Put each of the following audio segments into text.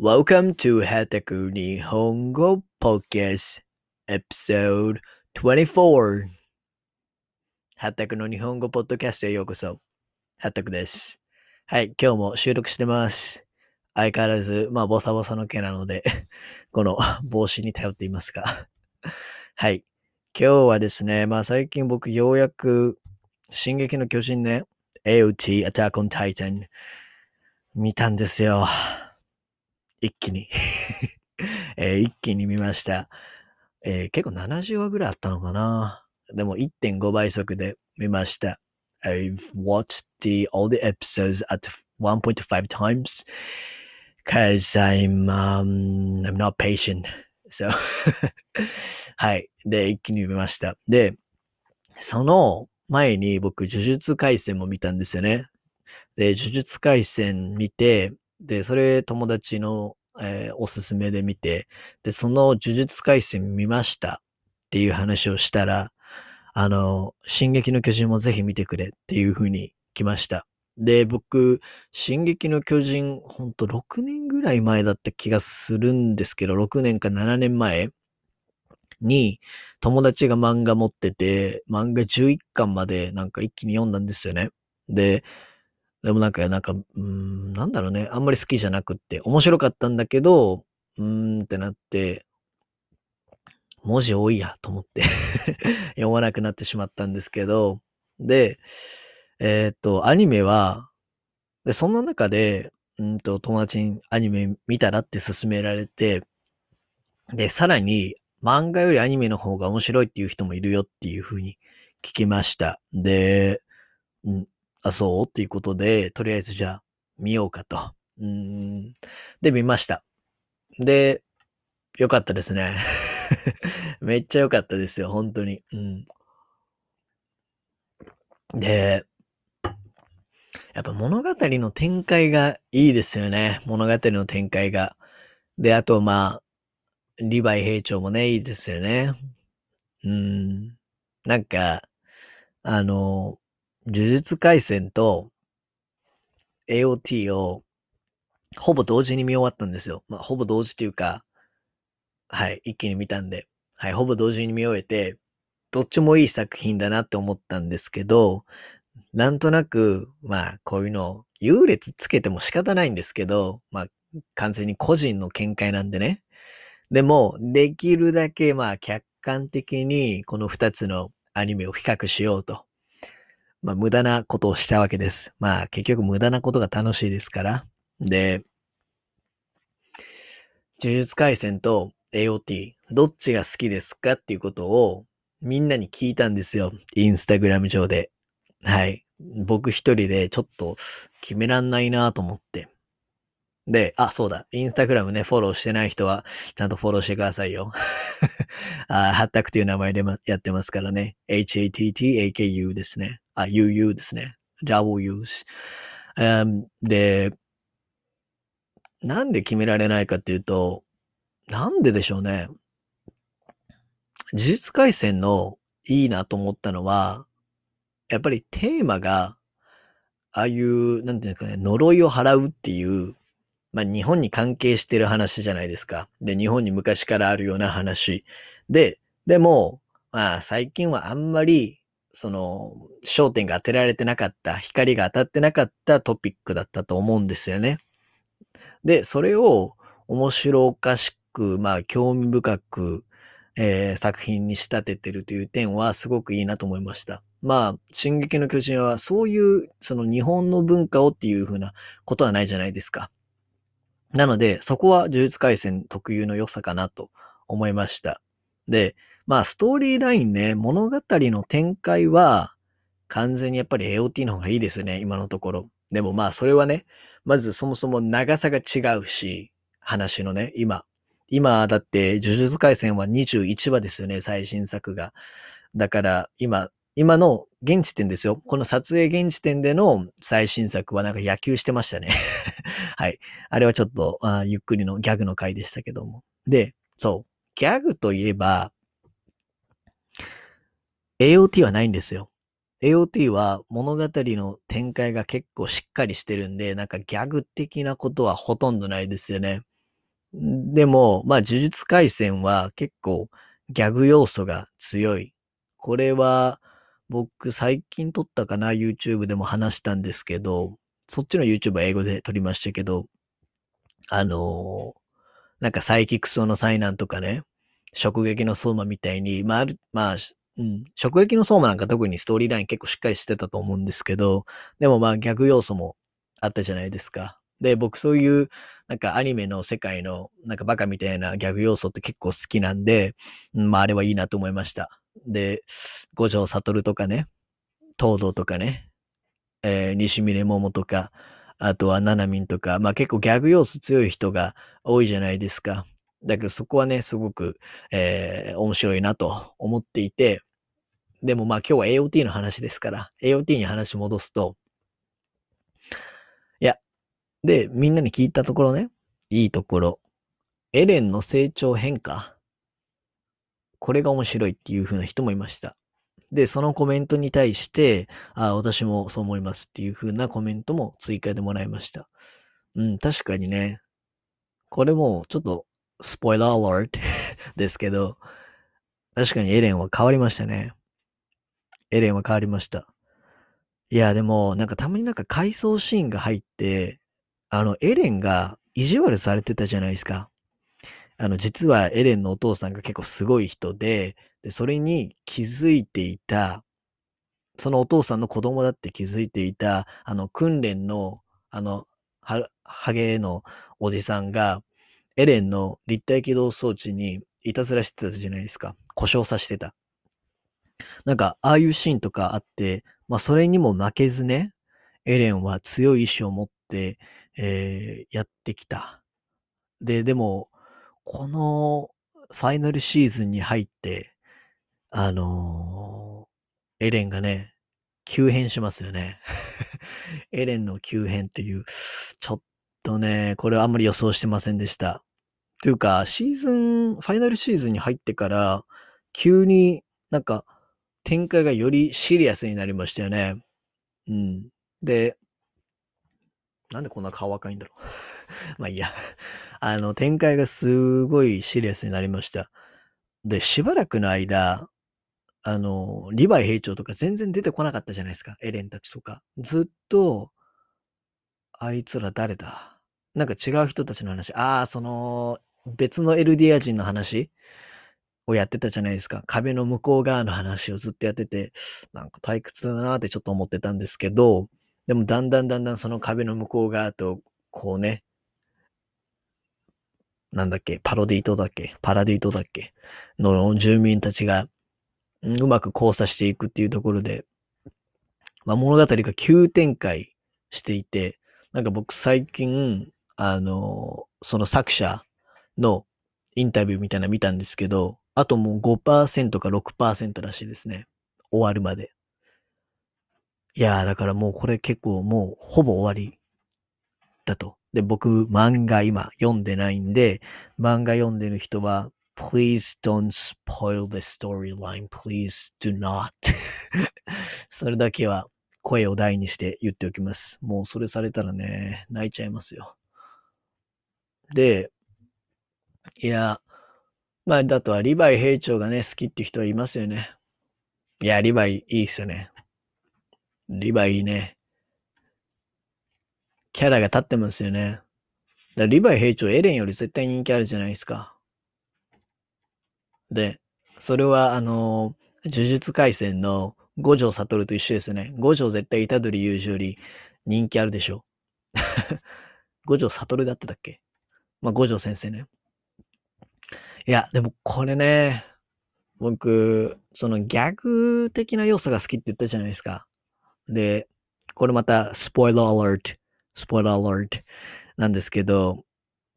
Welcome to ハタク日本語 Podcast Episode 24ハタクの日本語ポッドキャストへようこそ。ハタクです。はい、今日も収録してます。相変わらず、まあ、ボサボサの毛なので、この帽子に頼っていますが。はい。今日はですね、まあ最近僕ようやく、進撃の巨人ね、AOT Attack on Titan 見たんですよ。一気に、えー一気に見ました。えー結構70話ぐらいあったのかな。でも1.5倍速で見ました。I've watched the, all the episodes at 1.5 times because I'm, um, I'm not patient. So, はい。で、一気に見ました。で、その前に僕、呪術廻戦も見たんですよね。で、呪術廻戦見て、で、それ友達の、えーおすすめで見て、で、その呪術廻戦見ましたっていう話をしたら、あの、進撃の巨人もぜひ見てくれっていう風に来ました。で、僕、進撃の巨人、ほんと6年ぐらい前だった気がするんですけど、6年か7年前に友達が漫画持ってて、漫画11巻までなんか一気に読んだんですよね。で、でもなんか、なんか、うん、なんだろうね。あんまり好きじゃなくって、面白かったんだけど、うーんってなって、文字多いやと思って 読まなくなってしまったんですけど、で、えーっと、アニメは、で、その中で、うんと、友達にアニメ見たらって勧められて、で、さらに、漫画よりアニメの方が面白いっていう人もいるよっていう風に聞きました。で、うん、あ、そうっていうことで、とりあえずじゃあ見ようかと。うん。で、見ました。で、よかったですね。めっちゃ良かったですよ、本当に。うん。で、やっぱ物語の展開がいいですよね。物語の展開が。で、あと、まあ、リヴァイ兵長もね、いいですよね。うん。なんか、あの、呪術廻戦と AOT をほぼ同時に見終わったんですよ。まあ、ほぼ同時っていうか、はい、一気に見たんで、はい、ほぼ同時に見終えて、どっちもいい作品だなって思ったんですけど、なんとなく、まあ、こういうの、優劣つけても仕方ないんですけど、まあ、完全に個人の見解なんでね。でも、できるだけ、まあ、客観的に、この二つのアニメを比較しようと。まあ、無駄なことをしたわけです。まあ、結局無駄なことが楽しいですから。で、呪術廻戦と AOT、どっちが好きですかっていうことをみんなに聞いたんですよ。インスタグラム上で。はい。僕一人でちょっと決めらんないなと思って。で、あ、そうだ。インスタグラムね、フォローしてない人は、ちゃんとフォローしてくださいよ。あハッタクという名前でまやってますからね。HATTAKU ですね。あ、UU ですね。JAWUs。Um, で、なんで決められないかっていうと、なんででしょうね。呪術廻戦のいいなと思ったのは、やっぱりテーマが、ああいう、なんていうんですかね、呪いを払うっていう、まあ日本に関係してる話じゃないですか。で、日本に昔からあるような話。で、でも、まあ最近はあんまり、その、焦点が当てられてなかった、光が当たってなかったトピックだったと思うんですよね。で、それを面白おかしく、まあ興味深く、えー作品に仕立ててるという点はすごくいいなと思いました。まあ、進撃の巨人はそういう、その日本の文化をっていう風なことはないじゃないですか。なので、そこは呪術廻戦特有の良さかなと思いました。で、まあ、ストーリーラインね、物語の展開は完全にやっぱり AOT の方がいいですね、今のところ。でもまあ、それはね、まずそもそも長さが違うし、話のね、今。今、だって、呪術廻戦は21話ですよね、最新作が。だから、今、今の現時点ですよ。この撮影現時点での最新作はなんか野球してましたね。はい。あれはちょっとあゆっくりのギャグの回でしたけども。で、そう。ギャグといえば、AOT はないんですよ。AOT は物語の展開が結構しっかりしてるんで、なんかギャグ的なことはほとんどないですよね。でも、まあ、呪術廻戦は結構ギャグ要素が強い。これは僕最近撮ったかな ?YouTube でも話したんですけど、そっちの YouTube は英語で撮りましたけど、あのーなんかサイキクスの災難とかね、直撃の相馬みたいに、まあ、ある、まあ、うん、直撃の相馬なんか特にストーリーライン結構しっかりしてたと思うんですけど、でもまあ逆要素もあったじゃないですか。で、僕そういう、なんかアニメの世界の、なんかバカみたいなギャグ要素って結構好きなんで、まああれはいいなと思いました。で、五条悟とかね、東堂とかね、えー、西峰桃とか、あとはナナミンとか、まあ結構ギャグ要素強い人が多いじゃないですか。だけどそこはね、すごく、えー、面白いなと思っていて、でもまあ今日は AOT の話ですから、AOT に話戻すと、いや、で、みんなに聞いたところね、いいところ、エレンの成長変化、これが面白いっていう風な人もいました。で、そのコメントに対して、あ私もそう思いますっていう風なコメントも追加でもらいました。うん、確かにね、これもちょっとスポイラーアラートですけど、確かにエレンは変わりましたね。エレンは変わりました。いや、でも、なんかたまになんか回想シーンが入って、あの、エレンが意地悪されてたじゃないですか。あの、実はエレンのお父さんが結構すごい人で、で、それに気づいていた、そのお父さんの子供だって気づいていた、あの、訓練の、あの、は、ハゲのおじさんが、エレンの立体起動装置にいたずらしてたじゃないですか。故障させてた。なんか、ああいうシーンとかあって、まあ、それにも負けずね、エレンは強い意志を持って、えー、やってきた。で、でも、このファイナルシーズンに入って、あのー、エレンがね、急変しますよね。エレンの急変っていう、ちょっとね、これはあんまり予想してませんでした。というか、シーズン、ファイナルシーズンに入ってから、急になんか展開がよりシリアスになりましたよね。うん。で、なんでこんな顔赤いんだろう まあいいや。あの、展開がすごいシリアスになりました。で、しばらくの間、あの、リヴァイ兵長とか全然出てこなかったじゃないですか。エレンたちとか。ずっと、あいつら誰だ？なんか違う人たちの話。ああ、その、別のエルディア人の話をやってたじゃないですか。壁の向こう側の話をずっとやってて、なんか退屈だなってちょっと思ってたんですけど、でもだんだんだんだんその壁の向こう側と、こうね、なんだっけ、パロディートだっけ、パラディートだっけ、の住民たちが、うまく交差していくっていうところで、まあ、物語が急展開していて、なんか僕最近、あの、その作者のインタビューみたいなの見たんですけど、あともう5%か6%らしいですね。終わるまで。いやー、だからもうこれ結構もうほぼ終わりだと。で、僕、漫画今読んでないんで、漫画読んでる人は、please don't spoil the storyline, please do not それだけは声を大にして言っておきます。もうそれされたらね、泣いちゃいますよ。で、いや、まあ、だとはリヴァイ兵長がね、好きって人はいますよね。いや、リヴァイいいっすよね。リヴァイいいね。キャラが立ってますよね。だリヴァイ兵長、エレンより絶対人気あるじゃないですか。で、それは、あの、呪術廻戦の五条悟と一緒ですね。五条絶対虎杖雄二より人気あるでしょ。五条悟だってたっけ？まあ、五条先生ね。いや、でもこれね、僕、そのギャグ的な要素が好きって言ったじゃないですか。で、これまた、スポイラーアラート、スポイラーアラートなんですけど、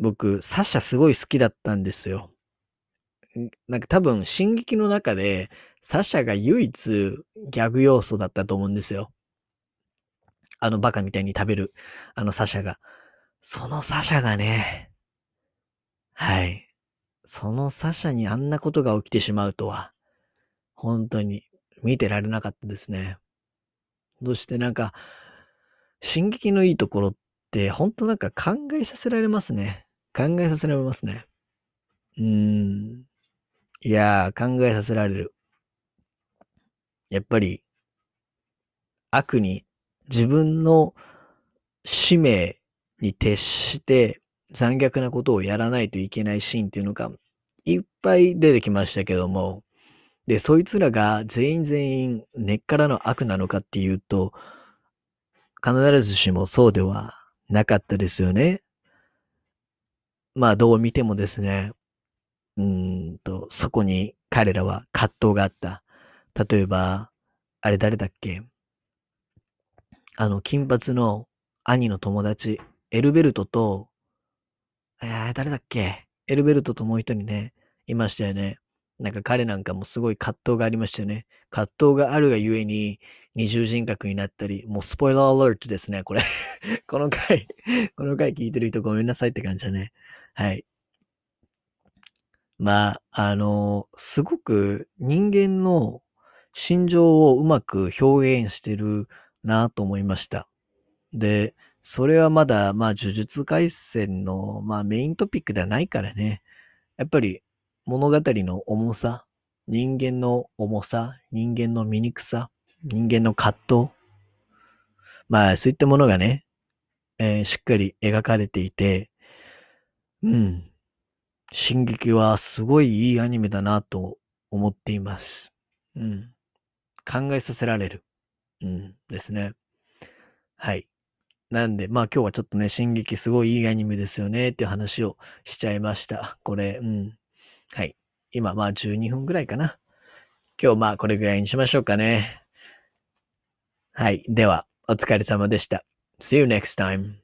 僕、サッシャすごい好きだったんですよ。なんか多分、進撃の中で、サッシャが唯一ギャグ要素だったと思うんですよ。あのバカみたいに食べる、あのサシャが。そのサシャがね、はい。そのサシャにあんなことが起きてしまうとは、本当に見てられなかったですね。そしてなんか、進撃のいいところって、本当なんか考えさせられますね。考えさせられますね。うーん。いやー、考えさせられる。やっぱり、悪に自分の使命に徹して残虐なことをやらないといけないシーンっていうのがいっぱい出てきましたけども、で、そいつらが全員全員根っからの悪なのかっていうと、必ずしもそうではなかったですよね。まあ、どう見てもですね、うんと、そこに彼らは葛藤があった。例えば、あれ誰だっけ？あの、金髪の兄の友達、エルベルトと、えー、誰だっけ？エルベルトともう一人ね、いましたよね。なんか彼なんかもすごい葛藤がありましたよね。葛藤があるがゆえに二重人格になったり、もうスポイラーアラートですね、これ。この回、この回聞いてる人ごめんなさいって感じだね。はい。まあ、あの、すごく人間の心情をうまく表現してるなと思いました。で、それはまだ、まあ、呪術廻戦の、まあ、メイントピックではないからね。やっぱり物語の重さ、人間の重さ、人間の醜さ、人間の葛藤。まあ、そういったものがね、えーしっかり描かれていて、うん。進撃はすごいいいアニメだなと思っています。うん。考えさせられる。うん。ですね。はい。なんで、まあ今日はちょっとね、進撃すごいいいアニメですよねっていう話をしちゃいました。これ、うん。はい。今、まあ12分ぐらいかな。今日まあこれぐらいにしましょうかね。はい。では、お疲れ様でした。See you next time.